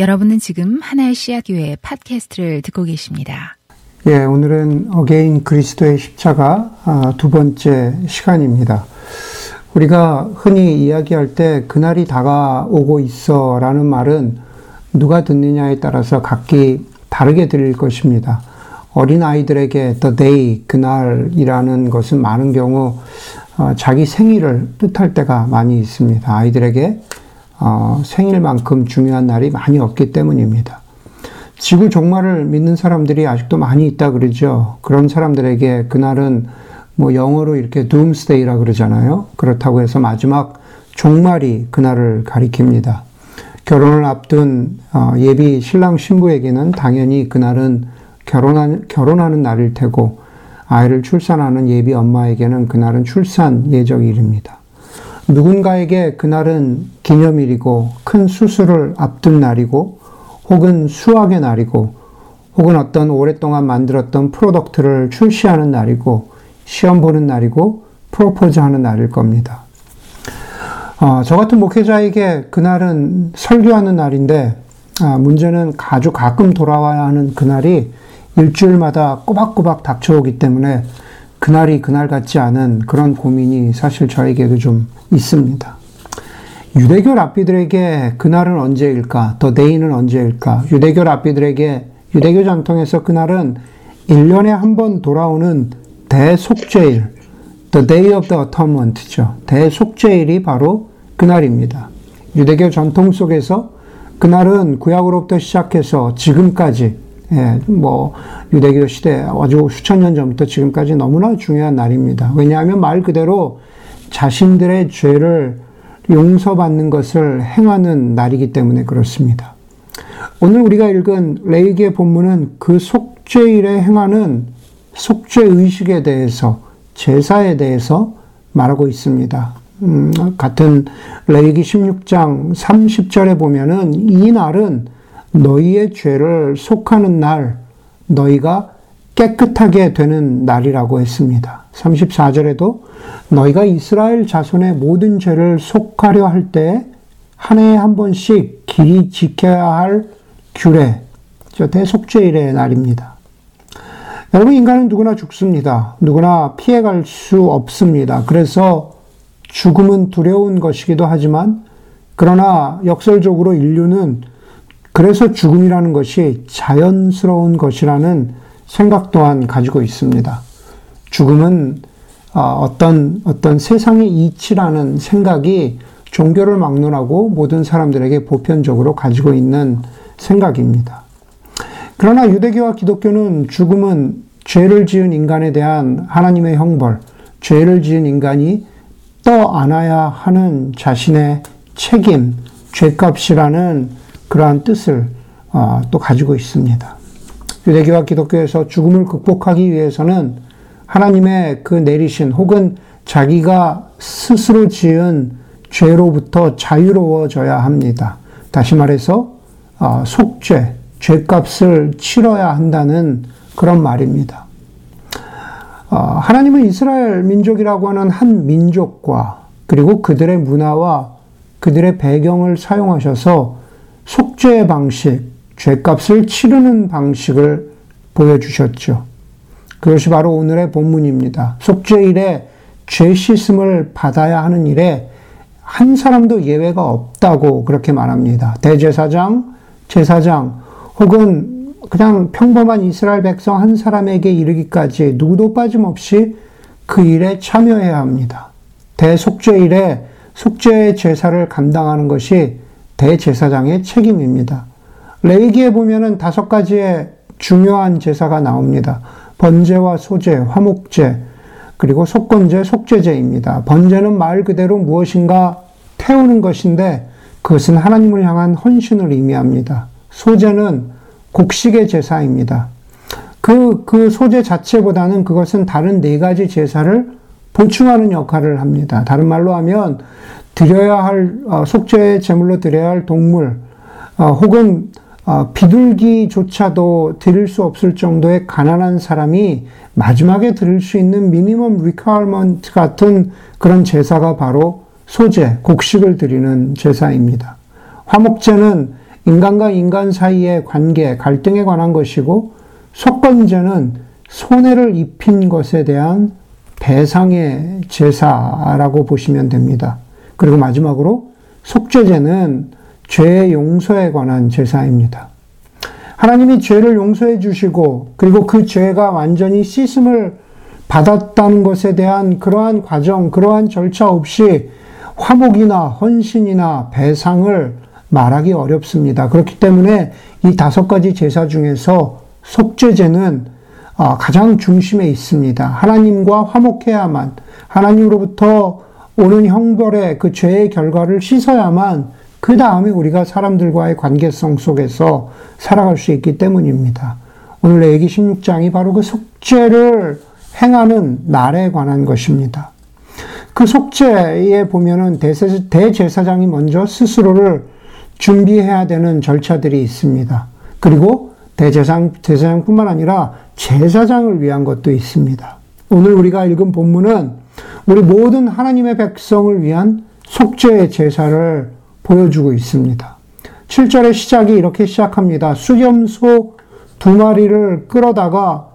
여러분은 지금 하나의 씨앗교회 팟캐스트를 듣고 계십니다. 예, 오늘은 Again 그리스도의 십자가 아, 두 번째 시간입니다. 우리가 흔히 이야기할 때 그날이 다가오고 있어 라는 말은 누가 듣느냐에 따라서 각기 다르게 들릴 것입니다. 어린 아이들에게 the day, 그날이라는 것은 많은 경우 어, 자기 생일을 뜻할 때가 많이 있습니다. 아이들에게 어, 생일만큼 중요한 날이 많이 없기 때문입니다. 지구 종말을 믿는 사람들이 아직도 많이 있다 그러죠. 그런 사람들에게 그날은 뭐 영어로 이렇게 doomsday라 그러잖아요. 그렇다고 해서 마지막 종말이 그날을 가리킵니다. 결혼을 앞둔 어, 예비 신랑 신부에게는 당연히 그날은 결혼한, 결혼하는 날일 테고 아이를 출산하는 예비 엄마에게는 그날은 출산 예정일입니다. 누군가에게 그날은 기념일이고 큰 수술을 앞둔 날이고 혹은 수확의 날이고 혹은 어떤 오랫동안 만들었던 product를 출시하는 날이고 시험 보는 날이고 프로포즈 하는 날일 겁니다. 어, 저 같은 목회자에게 그날은 설교하는 날인데 아, 문제는 아주 가끔 돌아와야 하는 그날이 일주일마다 꼬박꼬박 닥쳐오기 때문에 그날이 그날 같지 않은 그런 고민이 사실 저에게도 좀 있습니다. 유대교 랍비들에게 그날은 언제일까? 더 데이는 언제일까? 유대교 랍비들에게 유대교 전통에서 그날은 1년에 한 번 돌아오는 대속죄일, The Day of the Atonement죠. 대속죄일이 바로 그날입니다. 유대교 전통 속에서 그날은 구약으로부터 시작해서 지금까지 예, 뭐 유대교 시대 아주 수천 년 전부터 지금까지 너무나 중요한 날입니다. 왜냐하면 말 그대로 자신들의 죄를 용서받는 것을 행하는 날이기 때문에 그렇습니다. 오늘 우리가 읽은 레이기의 본문은 그 속죄일에 행하는 속죄 의식에 대해서 제사에 대해서 말하고 있습니다. 음, 같은 레이기 16장 30절에 보면은 이 날은 너희의 죄를 속하는 날, 너희가 깨끗하게 되는 날이라고 했습니다. 34절에도 너희가 이스라엘 자손의 모든 죄를 속하려 할 때 한 해에 한 번씩 길이 지켜야 할 규례, 저 대속죄일의 날입니다. 여러분, 인간은 누구나 죽습니다. 누구나 피해갈 수 없습니다. 그래서 죽음은 두려운 것이기도 하지만, 그러나 역설적으로 인류는 그래서 죽음이라는 것이 자연스러운 것이라는 생각 또한 가지고 있습니다. 죽음은 아, 어떤, 어떤 세상의 이치라는 생각이 종교를 막론하고 모든 사람들에게 보편적으로 가지고 있는 생각입니다. 그러나 유대교와 기독교는 죽음은 죄를 지은 인간에 대한 하나님의 형벌, 죄를 지은 인간이 떠 안아야 하는 자신의 책임, 죄값이라는 그러한 뜻을 아, 또 가지고 있습니다. 유대교와 기독교에서 죽음을 극복하기 위해서는 하나님의 그 내리신 혹은 자기가 스스로 지은 죄로부터 자유로워져야 합니다. 다시 말해서 아, 속죄, 죄값을 치러야 한다는 그런 말입니다. 아, 하나님은 이스라엘 민족이라고 하는 한 민족과 그리고 그들의 문화와 그들의 배경을 사용하셔서 속죄의 방식, 죄값을 치르는 방식을 보여주셨죠. 그것이 바로 오늘의 본문입니다. 속죄일에 죄 씻음을 받아야 하는 일에 한 사람도 예외가 없다고 그렇게 말합니다. 대제사장, 제사장, 혹은 그냥 평범한 이스라엘 백성 한 사람에게 이르기까지 누구도 빠짐없이 그 일에 참여해야 합니다. 대속죄일에 속죄의 제사를 감당하는 것이 대제사장의 책임입니다. 레이기에 보면은 다섯 가지의 중요한 제사가 나옵니다. 번제와 소제, 화목제, 그리고 속건제, 속죄제입니다. 번제는 말 그대로 무엇인가 태우는 것인데 그것은 하나님을 향한 헌신을 의미합니다. 소제는 곡식의 제사입니다. 그, 그 소제 자체보다는 그것은 다른 네 가지 제사를 보충하는 역할을 합니다. 다른 말로 하면 드려야 할, 어, 속죄의 제물로 드려야 할 동물, 어, 혹은 어, 비둘기조차도 드릴 수 없을 정도의 가난한 사람이 마지막에 드릴 수 있는 minimum requirement 같은 그런 제사가 바로 소제, 곡식을 드리는 제사입니다. 화목제는 인간과 인간 사이의 관계, 갈등에 관한 것이고, 속건제는 손해를 입힌 것에 대한 배상의 제사라고 보시면 됩니다. 그리고 마지막으로 속죄제는 죄의 용서에 관한 제사입니다. 하나님이 죄를 용서해 주시고 그리고 그 죄가 완전히 씻음을 받았다는 것에 대한 그러한 과정, 그러한 절차 없이 화목이나 헌신이나 배상을 말하기 어렵습니다. 그렇기 때문에 이 다섯 가지 제사 중에서 속죄제는 어, 가장 중심에 있습니다. 하나님과 화목해야만 하나님으로부터 오는 형벌의 그 죄의 결과를 씻어야만 그 다음에 우리가 사람들과의 관계성 속에서 살아갈 수 있기 때문입니다. 오늘 레기 16장이 바로 그 속죄를 행하는 날에 관한 것입니다. 그 속죄에 보면은 대제사장이 먼저 스스로를 준비해야 되는 절차들이 있습니다. 그리고 대제사장, 제사장뿐만 아니라 제사장을 위한 것도 있습니다. 오늘 우리가 읽은 본문은 우리 모든 하나님의 백성을 위한 속죄의 제사를 보여주고 있습니다. 7절의 시작이 이렇게 시작합니다. 수염소 두 마리를 끌어다가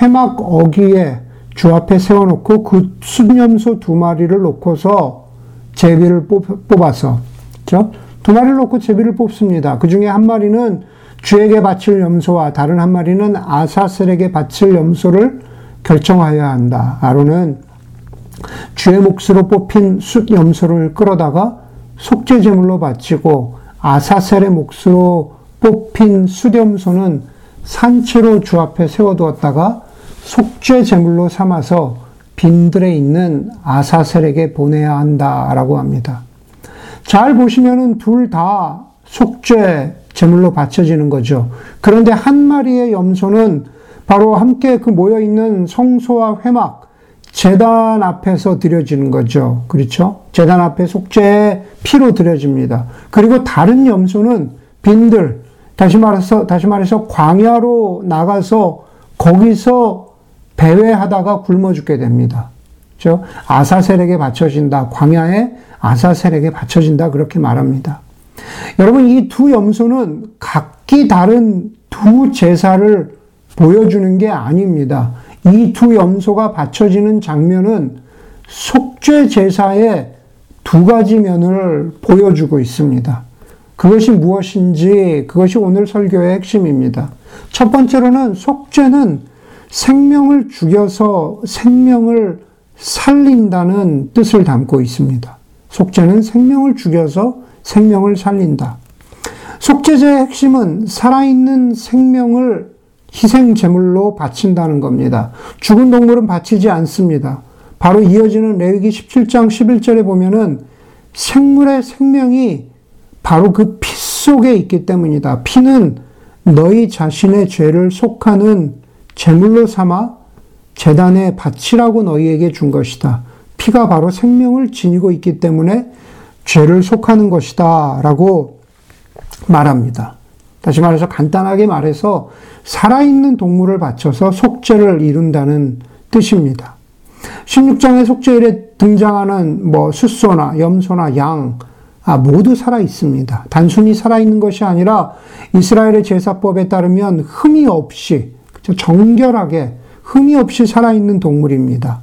회막 어귀에 주 앞에 세워놓고 그 수염소 두 마리를 놓고서 제비를 뽑아서? 두 마리를 놓고 제비를 뽑습니다. 그 중에 한 마리는 주에게 바칠 염소와 다른 한 마리는 아사셀에게 바칠 염소를 결정하여야 한다. 아론은 주의 몫으로 뽑힌 숫 염소를 끌어다가 속죄 제물로 바치고 아사셀의 몫으로 뽑힌 숫 염소는 산채로 주 앞에 세워두었다가 속죄 제물로 삼아서 빈들에 있는 아사셀에게 보내야 한다라고 합니다. 잘 보시면은 둘 다 속죄 제물로 바쳐지는 거죠. 그런데 한 마리의 염소는 바로 함께 그 모여 있는 성소와 회막, 재단 앞에서 드려지는 거죠. 그렇죠? 재단 앞에 속죄의 피로 드려집니다. 그리고 다른 염소는 빈들, 다시 말해서, 다시 말해서 광야로 나가서 거기서 배회하다가 굶어 죽게 됩니다. 그렇죠? 아사셀에게 바쳐진다. 광야에 아사셀에게 바쳐진다. 그렇게 말합니다. 여러분, 이 두 염소는 각기 다른 두 제사를 보여주는 게 아닙니다. 이 두 염소가 바쳐지는 장면은 속죄 제사의 두 가지 면을 보여주고 있습니다. 그것이 무엇인지 그것이 오늘 설교의 핵심입니다. 첫 번째로는 속죄는 생명을 죽여서 생명을 살린다는 뜻을 담고 있습니다. 속죄는 생명을 죽여서 생명을 살린다. 속죄제의 핵심은 살아있는 생명을 희생 제물로 바친다는 겁니다. 죽은 동물은 바치지 않습니다. 바로 이어지는 레위기 17장 11절에 보면은 생물의 생명이 바로 그 피 속에 있기 때문이다. 피는 너희 자신의 죄를 속하는 제물로 삼아 재단에 바치라고 너희에게 준 것이다. 피가 바로 생명을 지니고 있기 때문에 죄를 속하는 것이다. 라고 말합니다. 다시 말해서 간단하게 말해서 살아있는 동물을 바쳐서 속죄를 이룬다는 뜻입니다. 16장의 속죄일에 등장하는 뭐 숫소나 염소나 양, 아, 모두 살아 있습니다. 단순히 살아 있는 것이 아니라 이스라엘의 제사법에 따르면 흠이 없이, 정결하게 흠이 없이 살아 있는 동물입니다.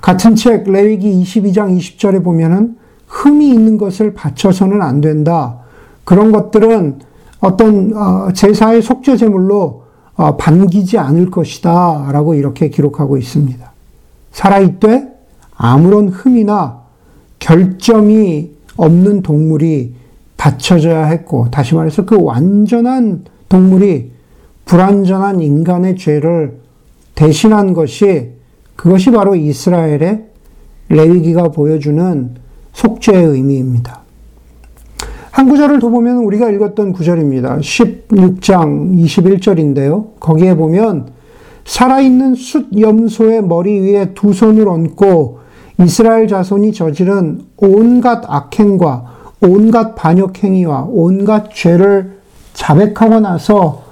같은 책 레위기 22장 20절에 보면은 흠이 있는 것을 바쳐서는 안 된다. 그런 것들은 어떤 어, 제사의 속죄 제물로 어, 반기지 않을 것이다. 라고 이렇게 기록하고 있습니다. 살아있되 아무런 흠이나 결점이 없는 동물이 바쳐져야 했고, 다시 말해서 그 완전한 동물이 불완전한 인간의 죄를 대신한 것이 그것이 바로 이스라엘의 레위기가 보여주는 속죄의 의미입니다. 한 구절을 더 보면 우리가 읽었던 구절입니다. 16장 21절인데요. 거기에 보면 살아있는 숫 염소의 머리 위에 두 손을 얹고 이스라엘 자손이 저지른 온갖 악행과 온갖 반역행위와 온갖 죄를 자백하고 나서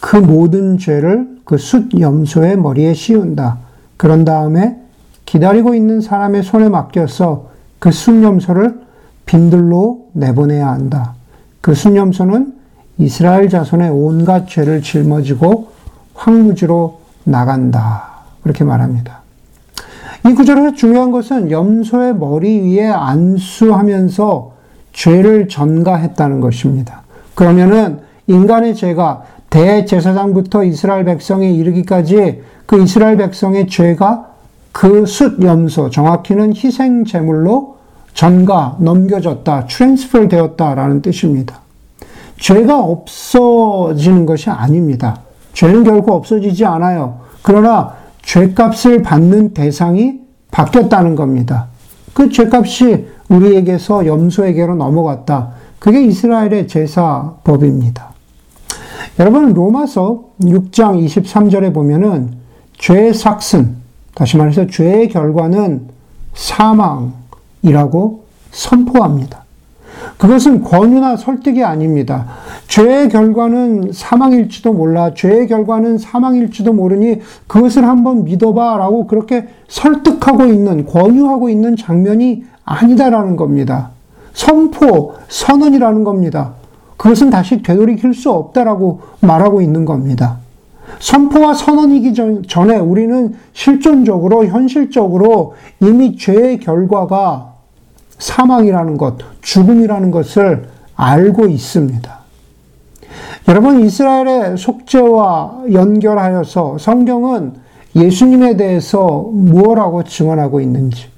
그 모든 죄를 그 숫 염소의 머리에 씌운다. 그런 다음에 기다리고 있는 사람의 손에 맡겨서 그 숫 염소를 빈들로 내보내야 한다. 그 순념소는 이스라엘 자손의 온갖 죄를 짊어지고 황무지로 나간다. 그렇게 말합니다. 이 구절에서 중요한 것은 염소의 머리 위에 안수하면서 죄를 전가했다는 것입니다. 그러면은 인간의 죄가 대제사장부터 이스라엘 백성에 이르기까지 그 이스라엘 백성의 죄가 그 숫 염소, 정확히는 희생 제물로 전가, 넘겨졌다, transfer 되었다라는 뜻입니다. 죄가 없어지는 것이 아닙니다. 죄는 결코 없어지지 않아요. 그러나 죄값을 받는 대상이 바뀌었다는 겁니다. 그 죄값이 우리에게서 염소에게로 넘어갔다. 그게 이스라엘의 제사법입니다. 여러분, 로마서 6장 23절에 보면은 죄의 삭슨, 다시 말해서 죄의 결과는 사망 이라고 선포합니다. 그것은 권유나 설득이 아닙니다. 죄의 결과는 사망일지도 몰라. 죄의 결과는 사망일지도 모르니 그것을 한번 믿어봐. 라고 그렇게 설득하고 있는, 권유하고 있는 장면이 아니다라는 겁니다. 선포, 선언이라는 겁니다. 그것은 다시 되돌이킬 수 없다라고 말하고 있는 겁니다. 선포와 선언이기 전에 우리는 실존적으로, 현실적으로 이미 죄의 결과가 사망이라는 것, 죽음이라는 것을 알고 있습니다. 여러분, 이스라엘의 속죄와 연결하여서 성경은 예수님에 대해서 무엇라고 증언하고 있는지,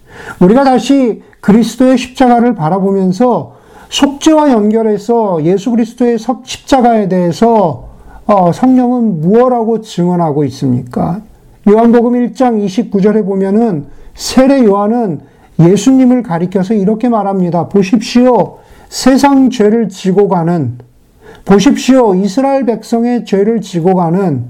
우리가 다시 그리스도의 십자가를 바라보면서 속죄와 연결해서 예수 그리스도의 십자가에 대해서 어, 성령은 무엇라고 증언하고 있습니까? 요한복음 1장 29절에 보면은 세례 요한은 예수님을 가리켜서 이렇게 말합니다. 보십시오. 세상 죄를 지고 가는, 보십시오. 이스라엘 백성의 죄를 지고 가는,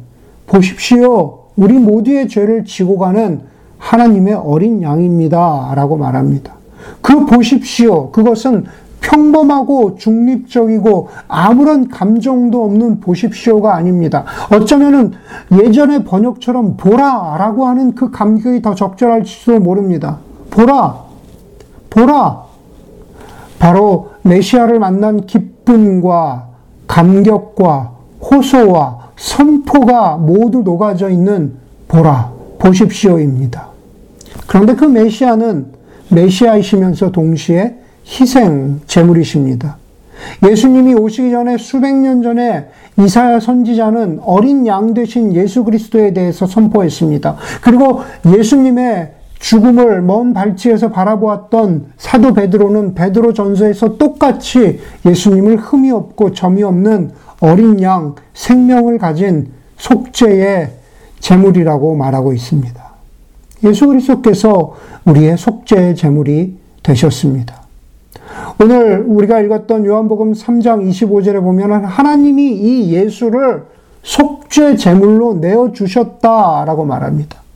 보십시오. 우리 모두의 죄를 지고 가는 하나님의 어린 양입니다. 라고 말합니다. 그 보십시오. 그것은 평범하고 중립적이고 아무런 감정도 없는 보십시오가 아닙니다. 어쩌면은 예전의 번역처럼 보라라고 하는 그 감격이 더 적절할지도 모릅니다. 보라, 보라. 바로 메시아를 만난 기쁨과 감격과 호소와 선포가 모두 녹아져 있는 보라, 보십시오입니다. 그런데 그 메시아는 메시아이시면서 동시에 희생 제물이십니다. 예수님이 오시기 전에 수백 년 전에 이사야 선지자는 어린 양 되신 예수 그리스도에 대해서 선포했습니다. 그리고 예수님의 죽음을 먼 발치에서 바라보았던 사도 베드로는 베드로 전서에서 똑같이 예수님을 흠이 없고 점이 없는 어린 양 생명을 가진 속죄의 제물이라고 말하고 있습니다. 예수 그리스도께서 우리의 속죄의 제물이 되셨습니다. 오늘 우리가 읽었던 요한복음 3장 25절에 보면 하나님이 이 예수를 속죄 제물로 내어 주셨다라고 말합니다.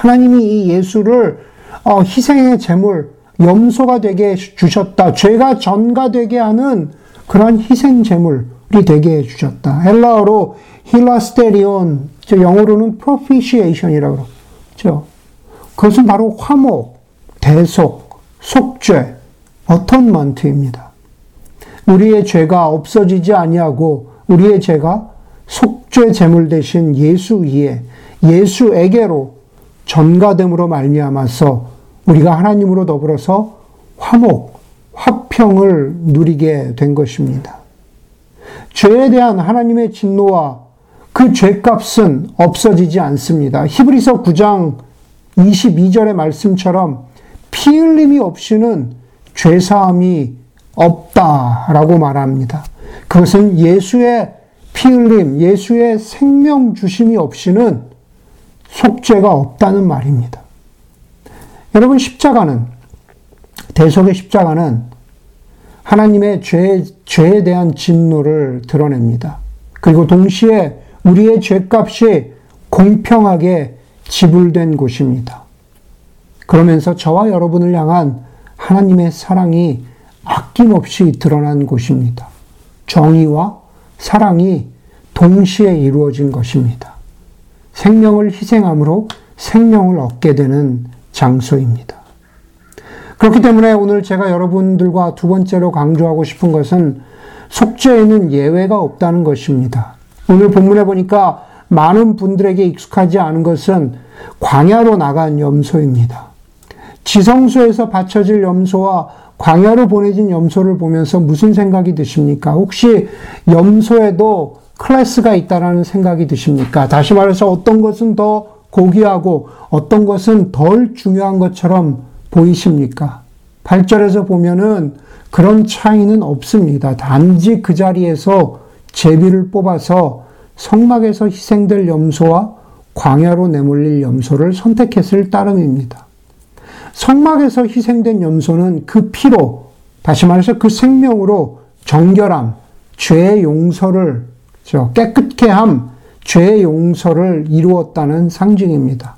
하나님이 이 예수를 어, 희생의 제물, 염소가 되게 주셨다. 죄가 전가되게 하는 그런 희생 제물이 되게 해주셨다. 헬라어로 힐라스테리온, 영어로는 propitiation이라고 그러죠. 그것은 바로 화목, 대속, 속죄, 어턴먼트입니다. 우리의 죄가 없어지지 아니하고 우리의 죄가 속죄 제물 대신 예수 위에 예수에게로 전가됨으로 말미암아서 우리가 하나님으로 더불어서 화목, 화평을 누리게 된 것입니다. 죄에 대한 하나님의 진노와 그 죄값은 없어지지 않습니다. 히브리서 9장 22절의 말씀처럼 피 흘림이 없이는 죄사함이 없다라고 말합니다. 그것은 예수의 피 흘림, 예수의 생명 주심이 없이는 속죄가 없다는 말입니다. 여러분, 십자가는, 대속의 십자가는 하나님의 죄, 죄에 대한 진노를 드러냅니다. 그리고 동시에 우리의 죄값이 공평하게 지불된 곳입니다. 그러면서 저와 여러분을 향한 하나님의 사랑이 아낌없이 드러난 곳입니다. 정의와 사랑이 동시에 이루어진 것입니다. 생명을 희생함으로 생명을 얻게 되는 장소입니다. 그렇기 때문에 오늘 제가 여러분들과 두 번째로 강조하고 싶은 것은 속죄에는 예외가 없다는 것입니다. 오늘 본문에 보니까 많은 분들에게 익숙하지 않은 것은 광야로 나간 염소입니다. 지성소에서 바쳐질 염소와 광야로 보내진 염소를 보면서 무슨 생각이 드십니까? 혹시 염소에도 클래스가 있다라는 생각이 드십니까? 다시 말해서 어떤 것은 더 고귀하고 어떤 것은 덜 중요한 것처럼 보이십니까? 8절에서 보면은 그런 차이는 없습니다. 단지 그 자리에서 제비를 뽑아서 성막에서 희생될 염소와 광야로 내몰릴 염소를 선택했을 따름입니다. 성막에서 희생된 염소는 그 피로, 다시 말해서 그 생명으로 정결함, 죄의 용서를, 깨끗게 함, 죄의 용서를 이루었다는 상징입니다.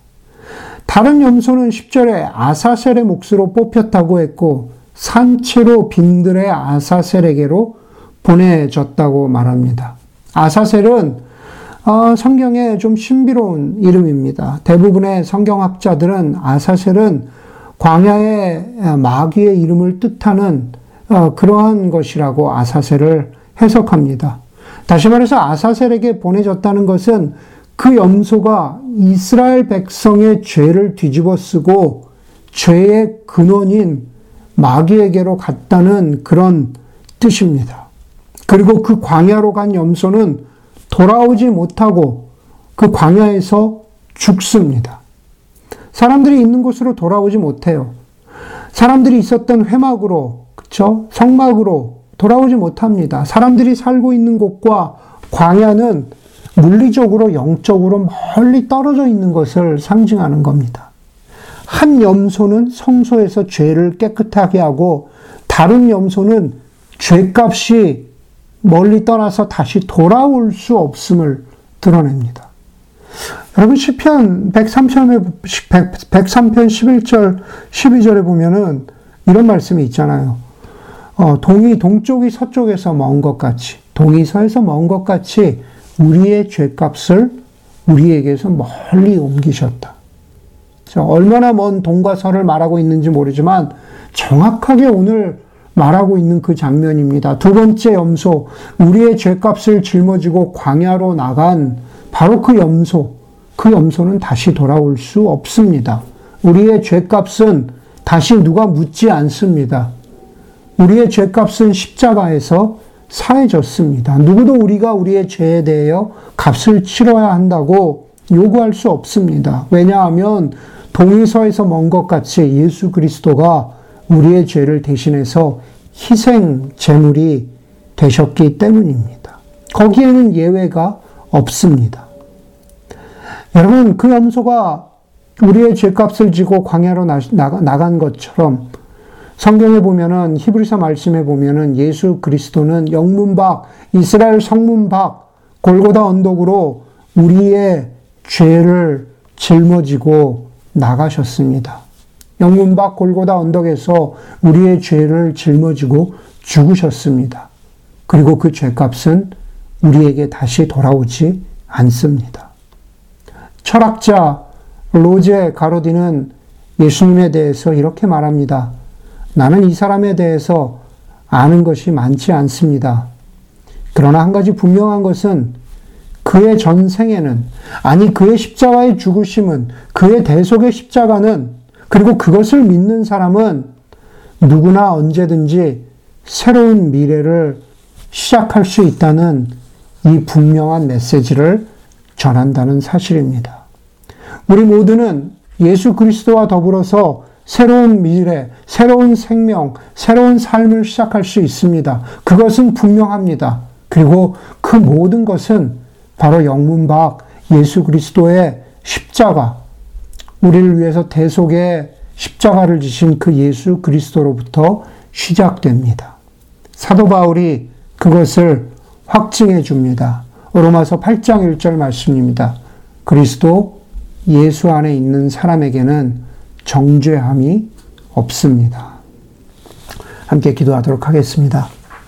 다른 염소는 10절에 아사셀의 몫으로 뽑혔다고 했고, 산채로 빈들의 아사셀에게로 보내졌다고 말합니다. 아사셀은 어, 성경에 좀 신비로운 이름입니다. 대부분의 성경학자들은 아사셀은 광야의 마귀의 이름을 뜻하는 어, 그러한 것이라고 아사셀을 해석합니다. 다시 말해서 아사셀에게 보내졌다는 것은 그 염소가 이스라엘 백성의 죄를 뒤집어 쓰고 죄의 근원인 마귀에게로 갔다는 그런 뜻입니다. 그리고 그 광야로 간 염소는 돌아오지 못하고 그 광야에서 죽습니다. 사람들이 있는 곳으로 돌아오지 못해요. 사람들이 있었던 회막으로, 그쵸? 성막으로 돌아오지 못합니다. 사람들이 살고 있는 곳과 광야는 물리적으로, 영적으로 멀리 떨어져 있는 것을 상징하는 겁니다. 한 염소는 성소에서 죄를 깨끗하게 하고 다른 염소는 죄값이 멀리 떠나서 다시 돌아올 수 없음을 드러냅니다. 여러분 시편 103편 103편 11절 12절에 보면은 이런 말씀이 있잖아요. 어, 동이 동쪽이 서쪽에서 먼 것 같이 동이 서에서 먼 것 같이 우리의 죄값을 우리에게서 멀리 옮기셨다. 얼마나 먼 동과 서를 말하고 있는지 모르지만 정확하게 오늘 말하고 있는 그 장면입니다. 두 번째 염소, 우리의 죄값을 짊어지고 광야로 나간 바로 그 염소, 그 염소는 다시 돌아올 수 없습니다. 우리의 죄값은 다시 누가 묻지 않습니다. 우리의 죄값은 십자가에서 사해졌습니다. 누구도 우리가 우리의 죄에 대하여 값을 치러야 한다고 요구할 수 없습니다. 왜냐하면 동의서에서 먼 것 같이 예수 그리스도가 우리의 죄를 대신해서 희생 제물이 되셨기 때문입니다. 거기에는 예외가 없습니다. 여러분, 그 염소가 우리의 죄값을 지고 광야로 나간 것처럼 성경에 보면은 히브리서 말씀에 보면은 예수 그리스도는 영문 밖 이스라엘 성문 밖 골고다 언덕으로 우리의 죄를 짊어지고 나가셨습니다. 영문 밖 골고다 언덕에서 우리의 죄를 짊어지고 죽으셨습니다. 그리고 그 죄값은 우리에게 다시 돌아오지 않습니다. 철학자 로제 가로디는 예수님에 대해서 이렇게 말합니다. 나는 이 사람에 대해서 아는 것이 많지 않습니다. 그러나 한 가지 분명한 것은 그의 전생에는, 아니 그의 십자가의 죽으심은, 그의 대속의 십자가는, 그리고 그것을 믿는 사람은 누구나 언제든지 새로운 미래를 시작할 수 있다는 이 분명한 메시지를 전한다는 사실입니다. 우리 모두는 예수 그리스도와 더불어서 새로운 미래, 새로운 생명, 새로운 삶을 시작할 수 있습니다. 그것은 분명합니다. 그리고 그 모든 것은 바로 영문 밖 예수 그리스도의 십자가, 우리를 위해서 대속의 십자가를 지신 그 예수 그리스도로부터 시작됩니다. 사도 바울이 그것을 확증해 줍니다. 로마서 8장 1절 말씀입니다. 그리스도 예수 안에 있는 사람에게는 정죄함이 없습니다. 함께 기도하도록 하겠습니다.